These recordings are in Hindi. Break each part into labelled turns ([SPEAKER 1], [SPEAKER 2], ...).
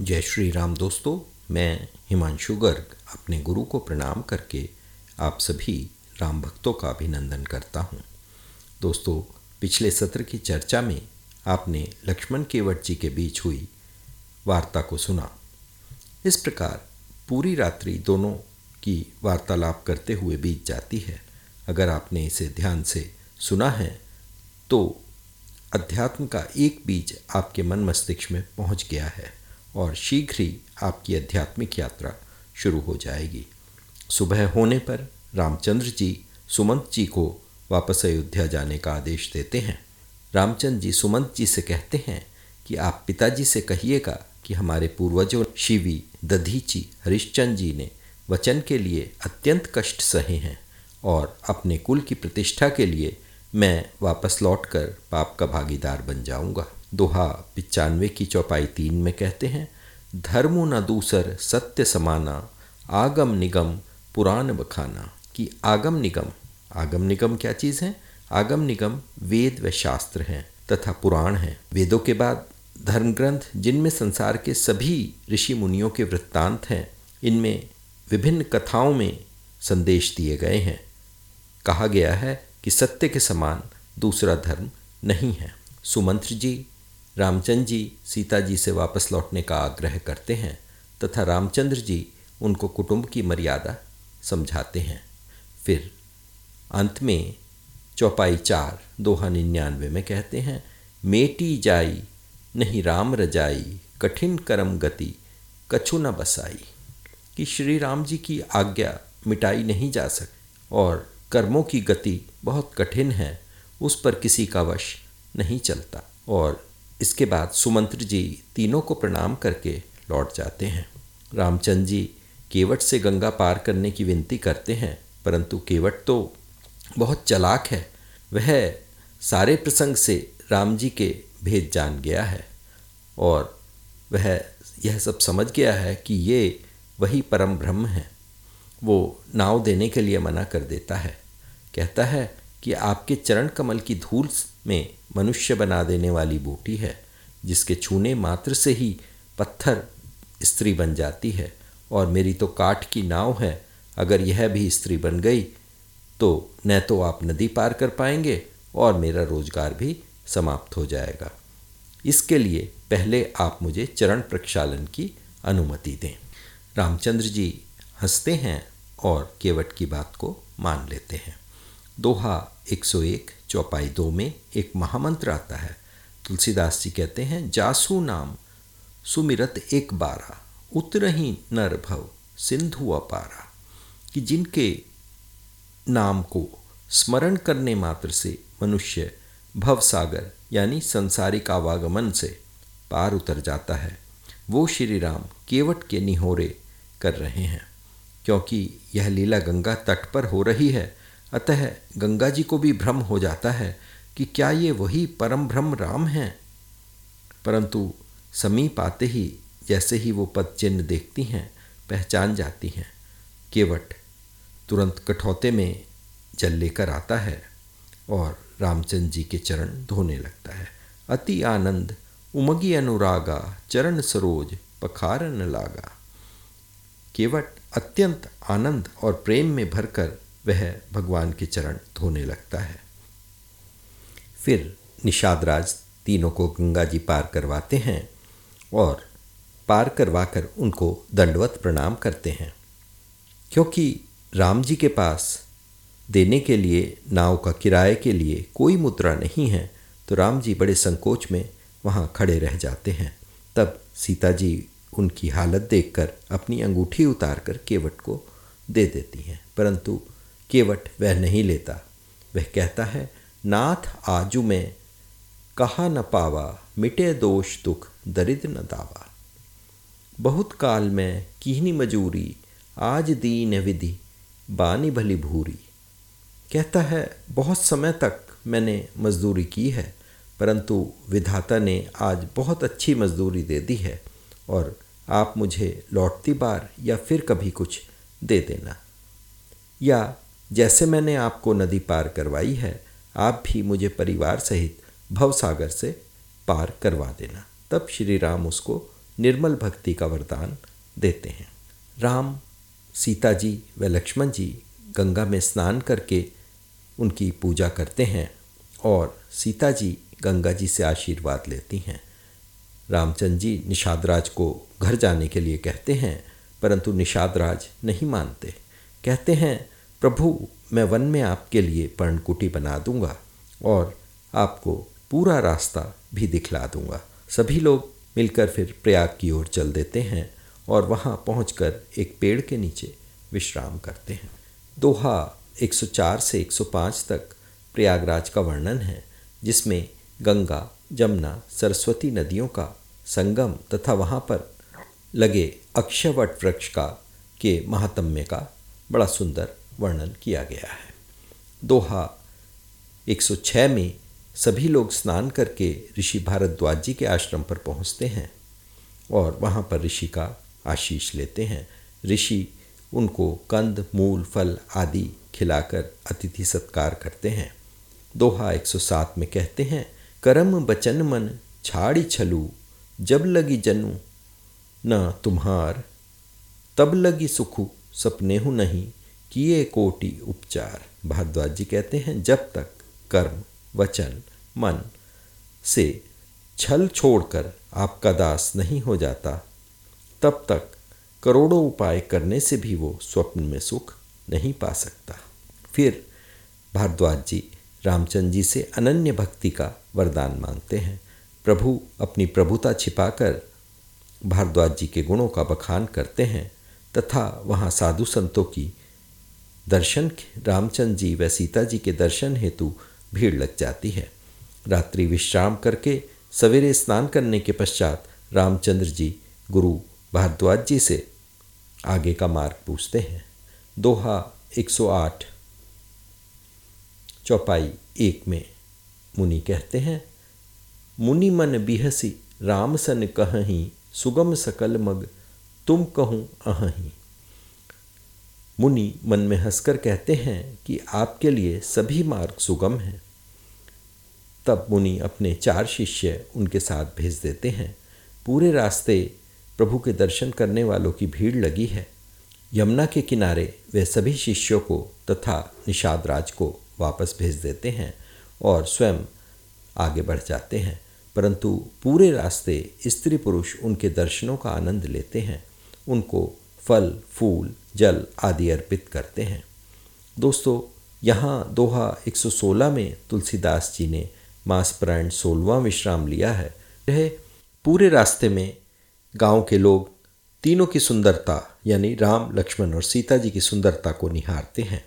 [SPEAKER 1] जय श्री राम दोस्तों, मैं हिमांशु गर्ग अपने गुरु को प्रणाम करके आप सभी राम भक्तों का अभिनंदन करता हूँ। दोस्तों, पिछले सत्र की चर्चा में आपने लक्ष्मण केवट जी के बीच हुई वार्ता को सुना। इस प्रकार पूरी रात्रि दोनों की वार्तालाप करते हुए बीत जाती है। अगर आपने इसे ध्यान से सुना है तो अध्यात्म का एक बीज आपके मन मस्तिष्क में पहुँच गया है। और शीघ्र ही आपकी आध्यात्मिक यात्रा शुरू हो जाएगी। सुबह होने पर रामचंद्र जी सुमंत जी को वापस अयोध्या जाने का आदेश देते हैं। रामचंद्र जी सुमंत जी से कहते हैं कि आप पिताजी से कहिएगा कि हमारे पूर्वजों शिवी, दधीची हरिश्चंद जी ने वचन के लिए अत्यंत कष्ट सहे हैं और अपने कुल की प्रतिष्ठा के लिए मैं वापस लौटकर पाप का भागीदार बन जाऊँगा। दोहा पिचानवे की चौपाई तीन में कहते हैं, धर्मो न दूसर सत्य समाना, आगम निगम पुराण बखाना। कि आगम निगम आगम निगम क्या चीज़ है? आगम निगम वेद व शास्त्र हैं तथा पुराण हैं। वेदों के बाद धर्म ग्रंथ जिनमें संसार के सभी ऋषि मुनियों के वृत्तांत हैं, इनमें विभिन्न कथाओं में संदेश दिए गए हैं। कहा गया है कि सत्य के समान दूसरा धर्म नहीं है। सुमंत्र जी रामचंद्र जी सीता जी से वापस लौटने का आग्रह करते हैं तथा रामचंद्र जी उनको कुटुंब की मर्यादा समझाते हैं। फिर अंत में चौपाई चार, दोहा निन्यानवे में कहते हैं, मेटी जाई, नहीं राम रजाई, कठिन करम गति, कछु न बसाई। कि श्री राम जी की आज्ञा मिटाई नहीं जा सके और कर्मों की गति बहुत कठिन है, उस पर किसी का वश नहीं चलता और इसके बाद सुमंत्र जी तीनों को प्रणाम करके लौट जाते हैं। रामचंद्र जी केवट से गंगा पार करने की विनती करते हैं, परंतु केवट तो बहुत चलाक है। वह सारे प्रसंग से राम जी के भेद जान गया है और वह यह सब समझ गया है कि ये वही परम ब्रह्म है। वो नाव देने के लिए मना कर देता है। कहता है कि आपके चरण कमल की धूल में मनुष्य बना देने वाली बूटी है, जिसके छूने मात्र से ही पत्थर स्त्री बन जाती है। और मेरी तो काठ की नाव है, अगर यह भी स्त्री बन गई तो न तो आप नदी पार कर पाएँगे और मेरा रोज़गार भी समाप्त हो जाएगा। इसके लिए पहले आप मुझे चरण प्रक्षालन की अनुमति दें। रामचंद्र जी हँसते हैं और केवट की बात को मान लेते हैं। दोहा 101 चौपाई दो में एक महामंत्र आता है। तुलसीदास जी कहते हैं, जासु नाम, सुमिरत एक बारा उतरही नर भव, सिंधु अपारा, कि जिनके नाम को स्मरण करने मात्र से मनुष्य भव सागर, यानी संसारिक आवागमन से पार उतर जाता है। वो श्री राम केवट के निहोरे कर रहे हैं, क्योंकि यह लीला गंगा तट पर हो रही है अतः गंगा जी को भी भ्रम हो जाता है कि क्या ये वही परम ब्रह्म राम हैं? परंतु समीप आते ही जैसे ही वो पद चिन्ह देखती हैं, पहचान जाती हैं। केवट तुरंत कठौते में जल लेकर आता है और रामचंद्र जी के चरण धोने लगता है। अति आनंद, उमगी अनुरागा, चरण सरोज, पखारन लागा। केवट अत्यंत आनंद और प्रेम में भरकर वह भगवान के चरण धोने लगता है। फिर निषाद राज तीनों को गंगा जी पार करवाते हैं और पार करवाकर उनको दंडवत प्रणाम करते हैं। क्योंकि राम जी के पास देने के लिए, नाव का किराए के लिए कोई मुद्रा नहीं है तो राम जी बड़े संकोच में वहाँ खड़े रह जाते हैं। तब सीता जी उनकी हालत देखकर अपनी अंगूठी उतार कर केवट को दे देती हैं, परंतु केवट वह नहीं लेता। वह कहता है, नाथ आजू में कहा न पावा, मिटे दोष दुख दरिद्र न दावा। बहुत काल में कीहनी मजूरी, आज दीन विधि बानी भली भूरी। कहता है, बहुत समय तक मैंने मजदूरी की है, परंतु विधाता ने आज बहुत अच्छी मजदूरी दे दी है, और आप मुझे लौटती बार या फिर कभी कुछ दे देना। या जैसे मैंने आपको नदी पार करवाई है, आप भी मुझे परिवार सहित भवसागर से पार करवा देना। तब श्री राम उसको निर्मल भक्ति का वरदान देते हैं। राम सीता जी व लक्ष्मण जी गंगा में स्नान करके उनकी पूजा करते हैं और सीता जी गंगा जी से आशीर्वाद लेती हैं। रामचंद्र जी निषाद राज को घर जाने के लिए कहते हैं, परंतु निषाद राज नहीं मानते। कहते हैं प्रभु, मैं वन में आपके लिए पर्णकुटी बना दूँगा और आपको पूरा रास्ता भी दिखला दूँगा। सभी लोग मिलकर फिर प्रयाग की ओर चल देते हैं और वहाँ पहुँच एक पेड़ के नीचे विश्राम करते हैं। दोहा 104 से 105 तक प्रयागराज का वर्णन है, जिसमें गंगा, जमुना, सरस्वती नदियों का संगम तथा वहाँ पर लगे अक्षयवट वृक्ष का, के महात्म्य का बड़ा सुंदर वर्णन किया गया है। दोहा 106 में सभी लोग स्नान करके ऋषि भारद्वाज जी के आश्रम पर पहुँचते हैं और वहाँ पर ऋषि का आशीष लेते हैं। ऋषि उनको कंद, मूल, फल आदि खिलाकर अतिथि सत्कार करते हैं। दोहा 107 में कहते हैं, करम बचन मन छाड़ी छलू, जब लगी जनु, न तुम्हार, तब लगी सुखु, सपने हूँ नहीं किए कोटि उपचार, भारद्वाज जी कहते हैं, जब तक कर्म, वचन, मन से छल छोड़कर आपका दास नहीं हो जाता, तब तक करोड़ों उपाय करने से भी वो स्वप्न में सुख नहीं पा सकता। फिर भारद्वाज जी रामचंद्र जी से अनन्य भक्ति का वरदान मांगते हैं। प्रभु अपनी प्रभुता छिपाकर भारद्वाज जी के गुणों का बखान करते हैं, तथा वहाँ साधु संतों की दर्शन रामचंद्र जी व सीता जी के दर्शन हेतु भीड़ लग जाती है। रात्रि विश्राम करके सवेरे स्नान करने के पश्चात रामचंद्र जी गुरु भारद्वाज जी से आगे का मार्ग पूछते हैं। दोहा 108 चौपाई एक में मुनि कहते हैं, मुनि मन बिहसी, राम सन कहीं सुगम सकल मग, तुम कहूँ अहीं मुनि मन में हंसकर कहते हैं कि आपके लिए सभी मार्ग सुगम हैं। तब मुनि अपने चार शिष्य उनके साथ भेज देते हैं। पूरे रास्ते प्रभु के दर्शन करने वालों की भीड़ लगी है। यमुना के किनारे वे सभी शिष्यों को तथा निषाद राज को वापस भेज देते हैं और स्वयं आगे बढ़ जाते हैं। परंतु पूरे रास्ते स्त्री पुरुष उनके दर्शनों का आनंद लेते हैं। उनको फल, फूल, जल आदि अर्पित करते हैं। दोस्तों, यहाँ दोहा 116 में तुलसीदास जी ने मासपरायण सोलवा विश्राम लिया है। यह पूरे रास्ते में गाँव के लोग तीनों की सुंदरता, यानी राम, लक्ष्मण और सीता जी की सुंदरता को निहारते हैं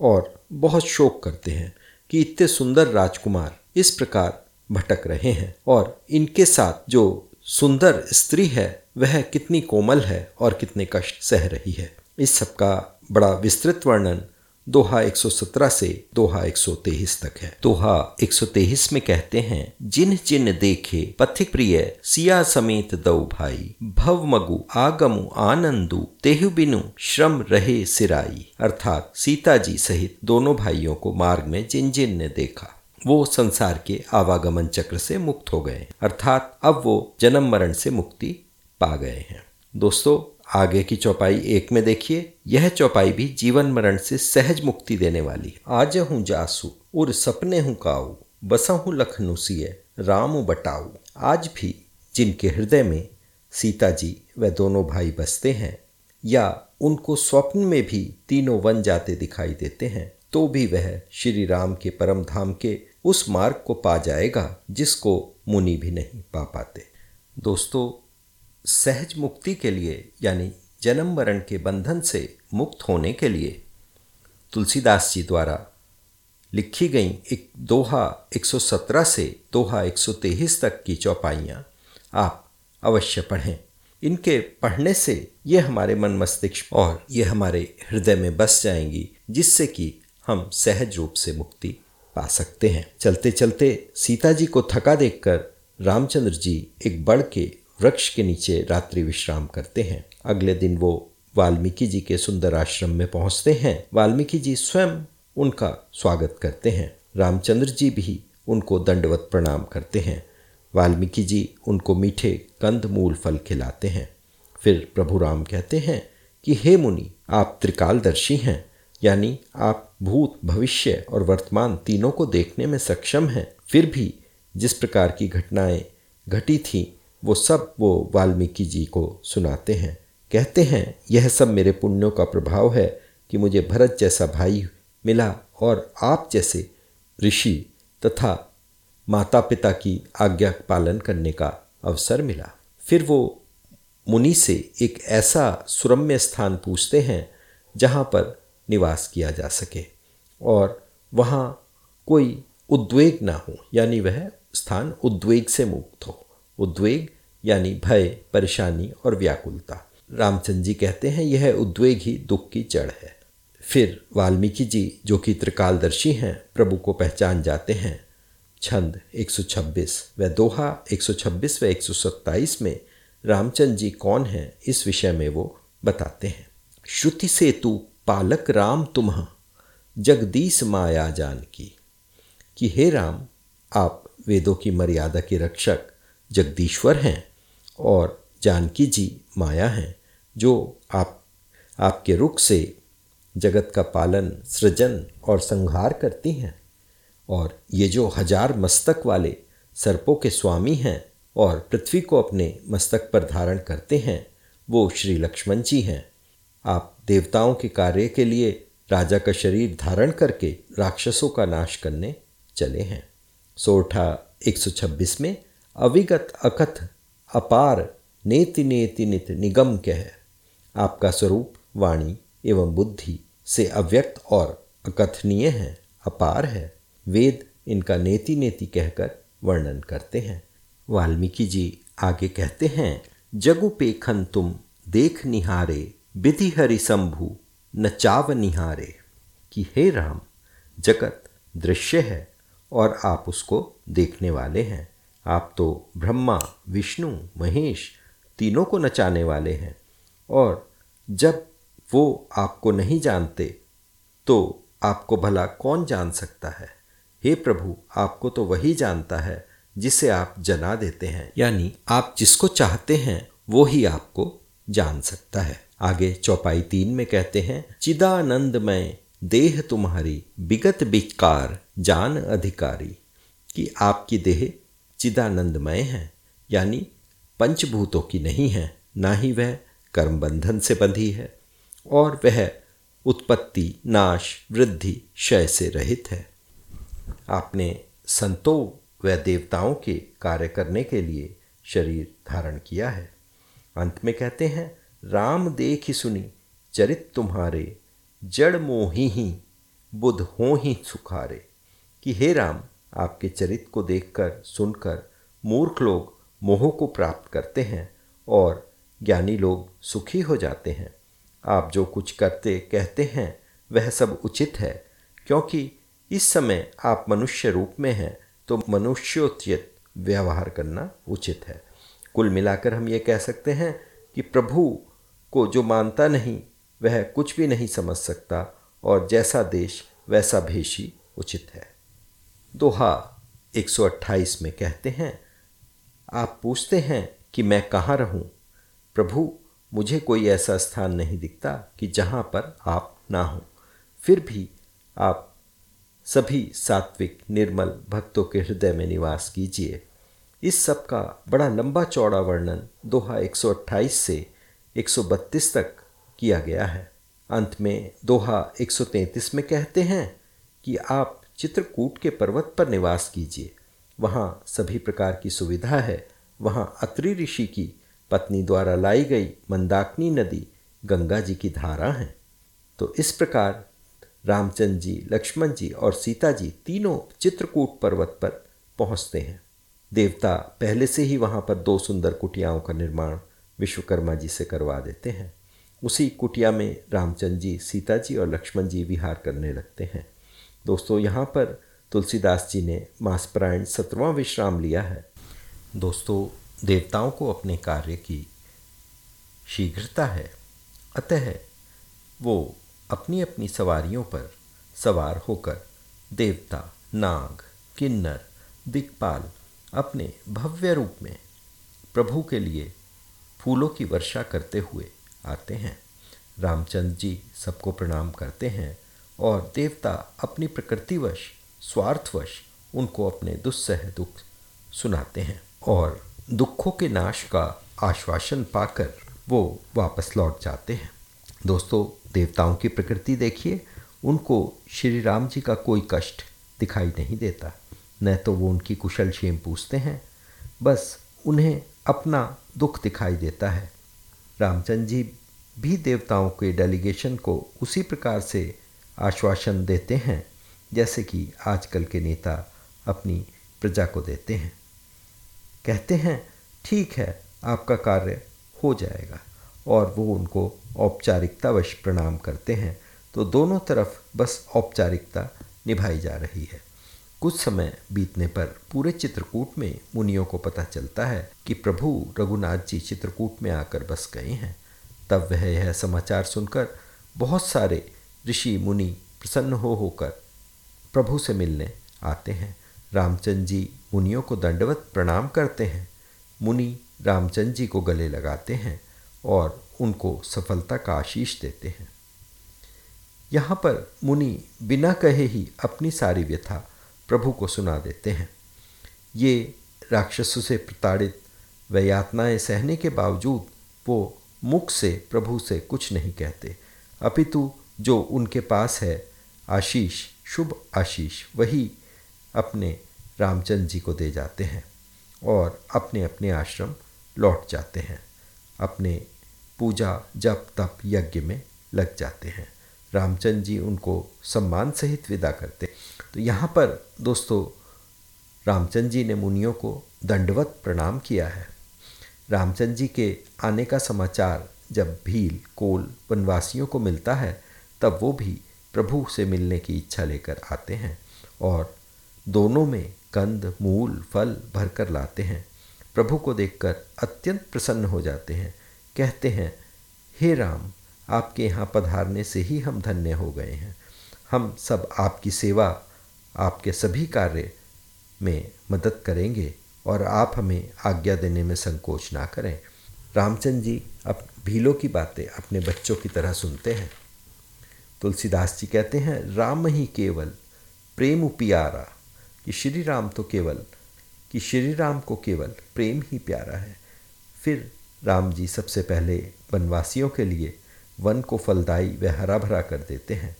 [SPEAKER 1] और बहुत शोक करते हैं कि इतने सुंदर राजकुमार इस प्रकार भटक रहे हैं और इनके साथ जो सुंदर स्त्री है वह कितनी कोमल है और कितने कष्ट सह रही है। इस सब का बड़ा विस्तृत वर्णन दोहा 117 से दोहा 123 तक है। दोहा 123 में कहते हैं, जिन जिन देखे पथिक प्रिय, सिया समेत दो भाई। भव मगु, आगमु, आनंदु, तेहु बिनु, श्रम रहे सिराई। अर्थात सीता जी सहित दोनों भाइयों को मार्ग में जिन जिन ने देखा, वो संसार के आवागमन चक्र से मुक्त हो गए। अर्थात अब वो जन्म मरण से मुक्ति पा गए हैं। दोस्तों, आगे की चौपाई एक में देखिए। यह चौपाई भी जीवन मरण से सहज मुक्ति देने वाली आज हूँ जासू, उर सपने हूँ काऊ, बसा हूँ लखनऊ सिय राम बटाऊ। आज भी जिनके हृदय में सीता जी व दोनों भाई बसते हैं या उनको स्वप्न में भी तीनों वन जाते दिखाई देते हैं तो भी वह श्री राम के परम धाम के उस मार्ग को पा जाएगा जिसको मुनि भी नहीं पा पाते। दोस्तों सहज मुक्ति के लिए, यानी जन्म मरण के बंधन से मुक्त होने के लिए, तुलसीदास जी द्वारा लिखी गई एक दोहा 117 से दोहा 123 तक की चौपाइयाँ आप अवश्य पढ़ें। इनके पढ़ने से ये हमारे मन मस्तिष्क और ये हमारे हृदय में बस जाएँगी, जिससे कि हम सहज रूप से मुक्ति पा सकते हैं। चलते चलते सीता जी को थका देखकर रामचंद्र जी एक बड़ के वृक्ष के नीचे रात्रि विश्राम करते हैं। अगले दिन वो वाल्मीकि जी के सुंदर आश्रम में पहुँचते हैं। वाल्मीकि जी स्वयं उनका स्वागत करते हैं। रामचंद्र जी भी उनको दंडवत प्रणाम करते हैं। वाल्मीकि जी उनको मीठे कंद मूल फल खिलाते हैं। फिर प्रभु राम कहते हैं कि, हे मुनि, आप त्रिकालदर्शी हैं, यानी आप भूत, भविष्य और वर्तमान तीनों को देखने में सक्षम हैं। फिर भी जिस प्रकार की घटनाएँ घटी थी वो सब वो वाल्मीकि जी को सुनाते हैं। कहते हैं, यह सब मेरे पुण्यों का प्रभाव है कि मुझे भरत जैसा भाई मिला और आप जैसे ऋषि तथा माता पिता की आज्ञा पालन करने का अवसर मिला। फिर वो मुनि से एक ऐसा सुरम्य स्थान पूछते हैं जहाँ पर निवास किया जा सके और वहाँ कोई उद्वेग ना हो, यानी वह स्थान उद्वेग से मुक्त हो। उद्वेग यानी भय, परेशानी और व्याकुलता। रामचंद्र जी कहते हैं, यह उद्वेग ही दुख की जड़ है। फिर वाल्मीकि जी, जो कि त्रिकालदर्शी हैं, प्रभु को पहचान जाते हैं। छंद 126 व दोहा 126 व 127 में रामचंद्र जी कौन हैं, इस विषय में वो बताते हैं। श्रुति से तू पालक राम तुम जगदीश माया जान की कि हे राम, आप वेदों की मर्यादा के रक्षक जगदीश्वर हैं और जानकी जी माया हैं, जो आप, आपके रुख से जगत का पालन, सृजन और संहार करती हैं। और ये जो हज़ार मस्तक वाले सर्पों के स्वामी हैं और पृथ्वी को अपने मस्तक पर धारण करते हैं, वो श्री लक्ष्मण जी हैं। आप देवताओं के कार्य के लिए राजा का शरीर धारण करके राक्षसों का नाश करने चले हैं। सोठा 126 में अविगत अकथ अपार नेति नेति नित निगम कह। आपका स्वरूप, वाणी एवं बुद्धि से अव्यक्त और अकथनीय है, अपार है। वेद इनका नेति नेति कहकर वर्णन करते हैं। वाल्मीकि जी आगे कहते हैं, जगु पेखन तुम, देख निहारे, विधि हरि शंभु नचाव निहारे। कि हे राम, जगत दृश्य है और आप उसको देखने वाले हैं। आप तो ब्रह्मा, विष्णु, महेश तीनों को नचाने वाले हैं। और जब वो आपको नहीं जानते तो आपको भला कौन जान सकता है? हे प्रभु, आपको तो वही जानता है जिसे आप जना देते हैं। यानी आप जिसको चाहते हैं, वो ही आपको जान सकता है। आगे चौपाई तीन में कहते हैं चिदानंद चिदानंदमय, देह तुम्हारी विगत विकार जान अधिकारी, कि आपकी देह चिदानंदमय है, यानी पंचभूतों की नहीं है, ना ही वह कर्म बंधन से बंधी है, और वह उत्पत्ति, नाश, वृद्धि, क्षय से रहित है। आपने संतों व देवताओं के कार्य करने के लिए शरीर धारण किया है। अंत में कहते हैं, राम देख ही सुनी, चरित तुम्हारे, जड़ मोही ही, बुध हो ही सुखारे, कि हे राम आपके चरित्र को देखकर, सुनकर मूर्ख लोग मोह को प्राप्त करते हैं और ज्ञानी लोग सुखी हो जाते हैं। आप जो कुछ करते कहते हैं, वह सब उचित है, क्योंकि इस समय आप मनुष्य रूप में हैं तो मनुष्योचित व्यवहार करना उचित है। कुल मिलाकर हम ये कह सकते हैं कि प्रभु को जो मानता नहीं, वह कुछ भी नहीं समझ सकता और जैसा देश, वैसा भेषी उचित है। दोहा 128 में कहते हैं, आप पूछते हैं कि मैं कहाँ रहूँ? प्रभु, मुझे कोई ऐसा स्थान नहीं दिखता कि जहाँ पर आप ना हो। फिर भी आप सभी सात्विक, निर्मल भक्तों के हृदय में निवास कीजिए। इस सब का बड़ा लंबा चौड़ा वर्णन दोहा 128 से 132 तक किया गया है। अंत में दोहा 133 में कहते हैं कि आप चित्रकूट के पर्वत पर निवास कीजिए। वहाँ सभी प्रकार की सुविधा है। वहाँ अत्रि ऋषि की पत्नी द्वारा लाई गई मंदाकिनी नदी गंगा जी की धारा है। तो इस प्रकार रामचंद्र जी, लक्ष्मण जी और सीता जी तीनों चित्रकूट पर्वत पर पहुँचते हैं। देवता पहले से ही वहाँ पर दो सुंदर कुटियाओं का निर्माण विश्वकर्मा जी से करवा देते हैं। उसी कुटिया में रामचंद्र जी, सीता जी और लक्ष्मण जी विहार करने लगते हैं। दोस्तों, यहाँ पर तुलसीदास जी ने मासपरायण सत्रवां विश्राम लिया है। दोस्तों, देवताओं को अपने कार्य की शीघ्रता है। अतः वो अपनी अपनी सवारियों पर सवार होकर देवता, नाग, किन्नर दिक्पाल अपने भव्य रूप में प्रभु के लिए फूलों की वर्षा करते हुए आते हैं। रामचंद्र जी सबको प्रणाम करते हैं। और देवता अपनी प्रकृतिवश, स्वार्थवश उनको अपने दुस्सह दुख सुनाते हैं और दुखों के नाश का आश्वासन पाकर वो वापस लौट जाते हैं। दोस्तों, देवताओं की प्रकृति देखिए, उनको श्री राम जी का कोई कष्ट दिखाई नहीं देता। न तो वो उनकी कुशल क्षेम पूछते हैं, बस उन्हें अपना दुख दिखाई देता है। रामचंद्र जी भी देवताओं के डेलीगेशन को उसी प्रकार से आश्वासन देते हैं, जैसे कि आजकल के नेता अपनी प्रजा को देते हैं। कहते हैं, ठीक है, आपका कार्य हो जाएगा। और वो उनको औपचारिकतावश प्रणाम करते हैं। तो दोनों तरफ़ बस औपचारिकता निभाई जा रही है। कुछ समय बीतने पर पूरे चित्रकूट में मुनियों को पता चलता है कि प्रभु रघुनाथ जी चित्रकूट में आकर बस गए हैं। तब वह यह समाचार सुनकर बहुत सारे ऋषि मुनि प्रसन्न हो होकर प्रभु से मिलने आते हैं। रामचंद्र जी मुनियों को दंडवत प्रणाम करते हैं। मुनि रामचंद्र जी को गले लगाते हैं और उनको सफलता का आशीष देते हैं। यहाँ पर मुनि बिना कहे ही अपनी सारी व्यथा प्रभु को सुना देते हैं। ये राक्षसों से प्रताड़ित व यातनाएँ सहने के बावजूद वो मुख से प्रभु से कुछ नहीं कहते। अपितु जो उनके पास है, आशीष, शुभ आशीष, वही अपने रामचंद्र जी को दे जाते हैं और अपने अपने आश्रम लौट जाते हैं। अपने पूजा, जप, तप, यज्ञ में लग जाते हैं। रामचंद्र जी उनको सम्मान सहित विदा करते तो यहाँ पर दोस्तों, रामचंद्र जी ने मुनियों को दंडवत प्रणाम किया है। रामचंद्र जी के आने का समाचार जब भील, कोल वनवासियों को मिलता है तब वो भी प्रभु से मिलने की इच्छा लेकर आते हैं और दोनों में कंद, मूल, फल भरकर लाते हैं। प्रभु को देखकर अत्यंत प्रसन्न हो जाते हैं। कहते हैं, हे राम, आपके यहाँ पधारने से ही हम धन्य हो गए हैं। हम सब आपकी सेवा, आपके सभी कार्य में मदद करेंगे और आप हमें आज्ञा देने में संकोच ना करें। रामचंद्र जी अब भीलों की बातें अपने बच्चों की तरह सुनते हैं। तुलसीदास जी कहते हैं, राम ही केवल प्रेम प्यारा कि श्री राम तो केवल, कि श्री राम को केवल प्रेम ही प्यारा है। फिर राम जी सबसे पहले वनवासियों के लिए वन को फलदायी व हरा भरा कर देते हैं।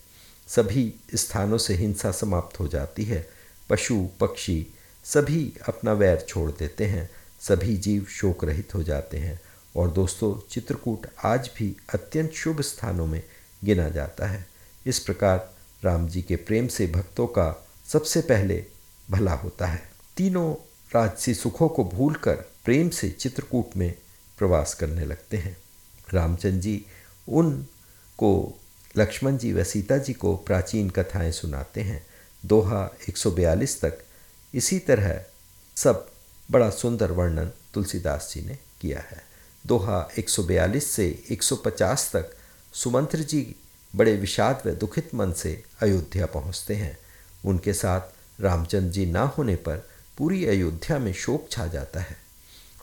[SPEAKER 1] सभी स्थानों से हिंसा समाप्त हो जाती है। पशु, पक्षी सभी अपना वैर छोड़ देते हैं। सभी जीव शोक रहित हो जाते हैं। और दोस्तों, चित्रकूट आज भी अत्यंत शुभ स्थानों में गिना जाता है। इस प्रकार राम जी के प्रेम से भक्तों का सबसे पहले भला होता है। तीनों राजसी सुखों को भूलकर प्रेम से चित्रकूट में प्रवास करने लगते हैं। रामचंद्र जी उन को, लक्ष्मण जी व सीता जी को प्राचीन कथाएँ सुनाते हैं। दोहा 142 तक इसी तरह सब बड़ा सुंदर वर्णन तुलसीदास जी ने किया है। दोहा 142 से 150 तक सुमंत्र जी बड़े विषाद व दुखित मन से अयोध्या पहुँचते हैं। उनके साथ रामचंद्र जी ना होने पर पूरी अयोध्या में शोक छा जाता है।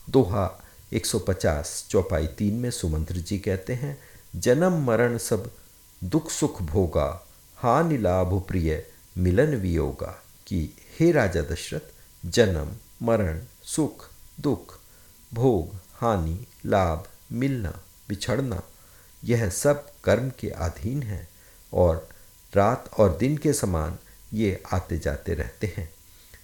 [SPEAKER 1] दोहा 150 चौपाई तीन में सुमंत्र जी कहते हैं, जन्म, मरण सब दुख सुख भोगा, हानि लाभ प्रिय मिलन वियोगा, कि हे राजा दशरथ, जन्म, मरण, सुख, दुख, भोग, हानि, लाभ, मिलना, बिछड़ना यह सब कर्म के अधीन है और रात और दिन के समान ये आते जाते रहते हैं।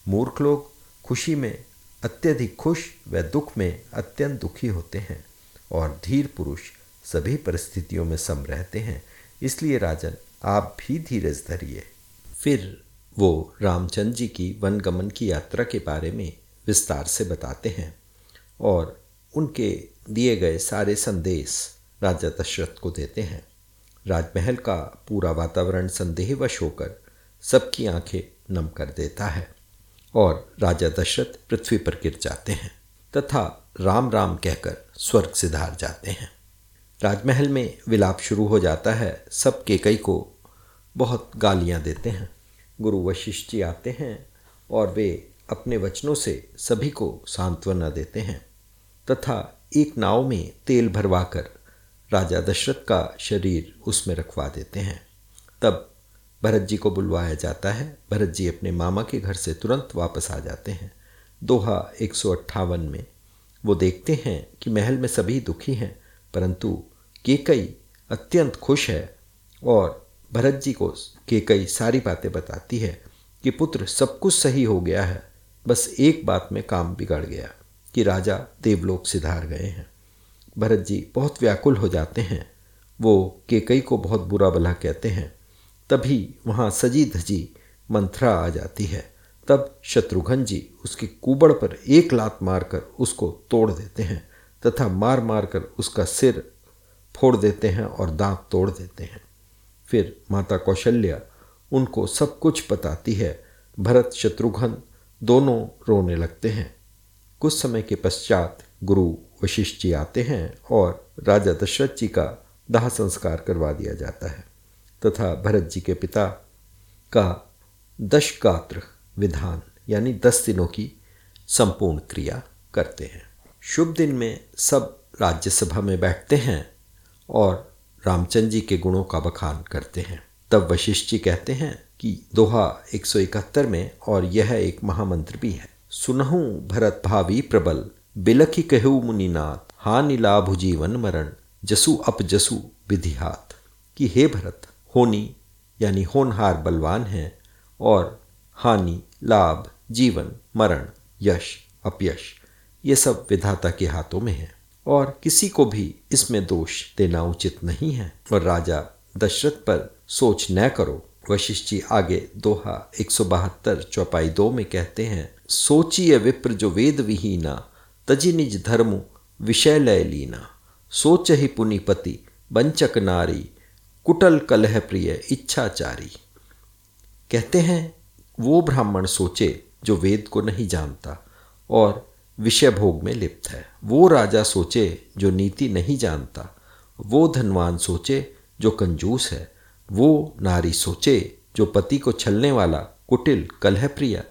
[SPEAKER 1] मूर्ख लोग खुशी में अत्यधिक खुश व दुख में अत्यंत दुखी होते हैं और धीर पुरुष सभी परिस्थितियों में सम रहते हैं। इसलिए राजन, आप भी धीरज धरिए। फिर वो रामचंद्र जी की वनगमन की यात्रा के बारे में विस्तार से बताते हैं और उनके दिए गए सारे संदेश राजा दशरथ को देते हैं। राजमहल का पूरा वातावरण संदेहवश होकर सबकी आँखें नम कर देता है और राजा दशरथ पृथ्वी पर गिर जाते हैं तथा राम राम कहकर स्वर्ग से धार जाते हैं। राजमहल में विलाप शुरू हो जाता है, सब केकई को बहुत गालियाँ देते हैं। गुरु वशिष्ठ जी आते हैं और वे अपने वचनों से सभी को सांत्वना देते हैं तथा एक नाव में तेल भरवाकर राजा दशरथ का शरीर उसमें रखवा देते हैं। तब भरत जी को बुलवाया जाता है। भरत जी अपने मामा के घर से तुरंत वापस आ जाते हैं। दोहा एक सौ अट्ठावन में वो देखते हैं कि महल में सभी दुखी हैं, परंतु केकई अत्यंत खुश है और भरत जी को केकई सारी बातें बताती है कि पुत्र सब कुछ सही हो गया है, बस एक बात में काम बिगड़ गया कि राजा देवलोक सिधार गए हैं। भरत जी बहुत व्याकुल हो जाते हैं। वो केकई को बहुत बुरा भला कहते हैं। तभी वहाँ सजी धजी मंथरा आ जाती है। तब शत्रुघ्न जी उसके कुबड़ पर एक लात मारकर उसको तोड़ देते हैं तथा मार मार कर उसका सिर फोड़ देते हैं और दांत तोड़ देते हैं। फिर माता कौशल्या उनको सब कुछ बताती है। भरत, शत्रुघ्न दोनों रोने लगते हैं। कुछ समय के पश्चात गुरु वशिष्ठ जी आते हैं और राजा दशरथ जी का दाह संस्कार करवा दिया जाता है। तथा भरत जी के पिता का दशगात्र विधान, यानी दस दिनों की संपूर्ण क्रिया करते हैं। शुभ दिन में सब राज्यसभा में बैठते हैं और रामचंद्र जी के गुणों का बखान करते हैं। तब वशिष्ठ जी कहते हैं कि दोहा 171 में और यह एक महामंत्र भी है। सुनहु भरत भावी प्रबल बिलखी कहु मुनिनाथ, हानि लाभ जीवन मरण, जसु अप जसु विधिहात कि हे भरत, होनी यानी होनहार बलवान है और हानि लाभ जीवन मरण, यश, अपयश, ये सब विधाता के हाथों में है। और किसी को भी इसमें दोष देना उचित नहीं है। और राजा दशरथ पर सोच न करो। वशिष्ठ जी आगे दोहा एक सौ बहत्तर चौपाई दो में कहते हैं, सोचिए विप्र जो वेद विहीना तजी निज धर्म, विषय लय लीना। सोच ही पुनिपति बंचक नारी, कुटल कलह प्रिय इच्छाचारी कहते हैं, वो ब्राह्मण सोचे जो वेद को नहीं जानता और विषय भोग में लिप्त है। वो राजा सोचे जो नीति नहीं जानता। वो धनवान सोचे जो कंजूस है। वो नारी सोचे जो पति को छलने वाला कुटिल कलहप्रिय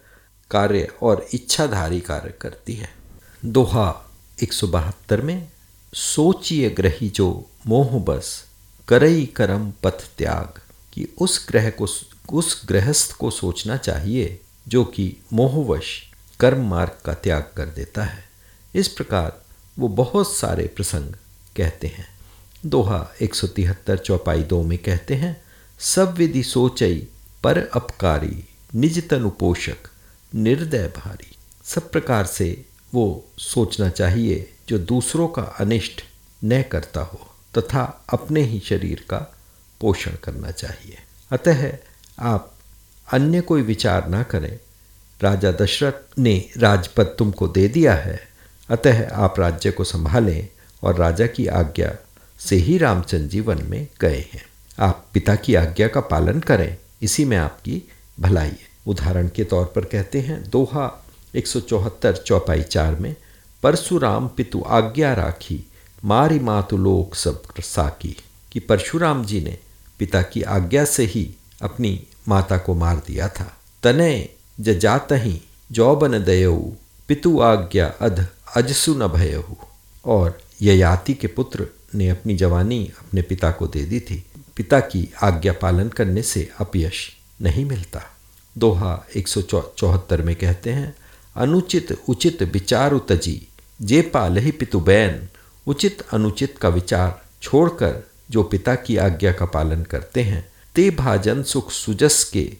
[SPEAKER 1] कार्य और इच्छाधारी कार्य करती है। दोहा एक सौ बहत्तर में, सोचिए ग्रही जो मोह बस, करई करम पथ त्याग, कि उस ग्रह को उस गृहस्थ को सोचना चाहिए, जो कि मोहवश कर्म मार्ग का त्याग कर देता है। इस प्रकार वो बहुत सारे प्रसंग कहते हैं। दोहा एक सौ तिहत्तर चौपाई दो में कहते हैं सब विधि सोचई पर अपकारी निज तनु पोषक निर्दय भारी। सब प्रकार से वो सोचना चाहिए जो दूसरों का अनिष्ट न करता हो तथा अपने ही शरीर का पोषण करना चाहिए। अतः आप अन्य कोई विचार ना करें। राजा दशरथ ने राजपद तुमको दे दिया है। अतः आप राज्य को संभालें और राजा की आज्ञा से ही रामचंद्र जी वन में गए हैं। आप पिता की आज्ञा का पालन करें। इसी में आपकी भलाई है। उदाहरण के तौर पर कहते हैं, दोहा एक सौ चौहत्तर चौपाई चार में, परशुराम पितु आज्ञा राखी, मारी मातु लोक सब साकी, कि परशुराम जी ने पिता की आज्ञा से ही अपनी माता को मार दिया था। तनय जात ही जौबन दयऊ, पितु आज्ञा अध अजसु न भयहु और ययाति के पुत्र ने अपनी जवानी अपने पिता को दे दी थी। पिता की आज्ञा पालन करने से अपयश नहीं मिलता। दोहा एक सौ चौहत्तर में कहते हैं अनुचित उचित विचार उतजी। जे पाल ही पितु बैन, उचित अनुचित का विचार छोड़कर जो पिता की आज्ञा का पालन करते हैं, ते भाजन सुख सुजस के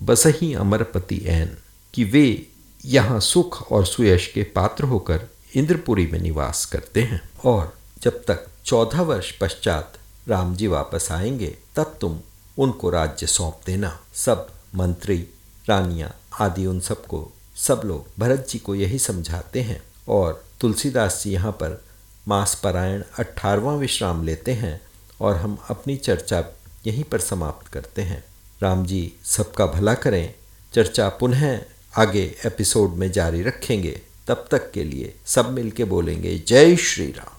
[SPEAKER 1] बसही अमरपति ऐन, कि वे यहाँ सुख और सुयश के पात्र होकर इंद्रपुरी में निवास करते हैं। और जब तक चौदह वर्ष पश्चात राम जी वापस आएँगे, तब तुम उनको राज्य सौंप देना। सब मंत्री, रानियाँ आदि उन सबको सब लोग भरत जी को यही समझाते हैं और तुलसीदास जी यहाँ पर मास पारायण विश्राम लेते हैं और हम अपनी चर्चा यहीं पर समाप्त करते हैं। राम जी सबका भला करें। चर्चा पुनः आगे एपिसोड में जारी रखेंगे। तब तक के लिए सब मिलके बोलेंगे जय श्री राम।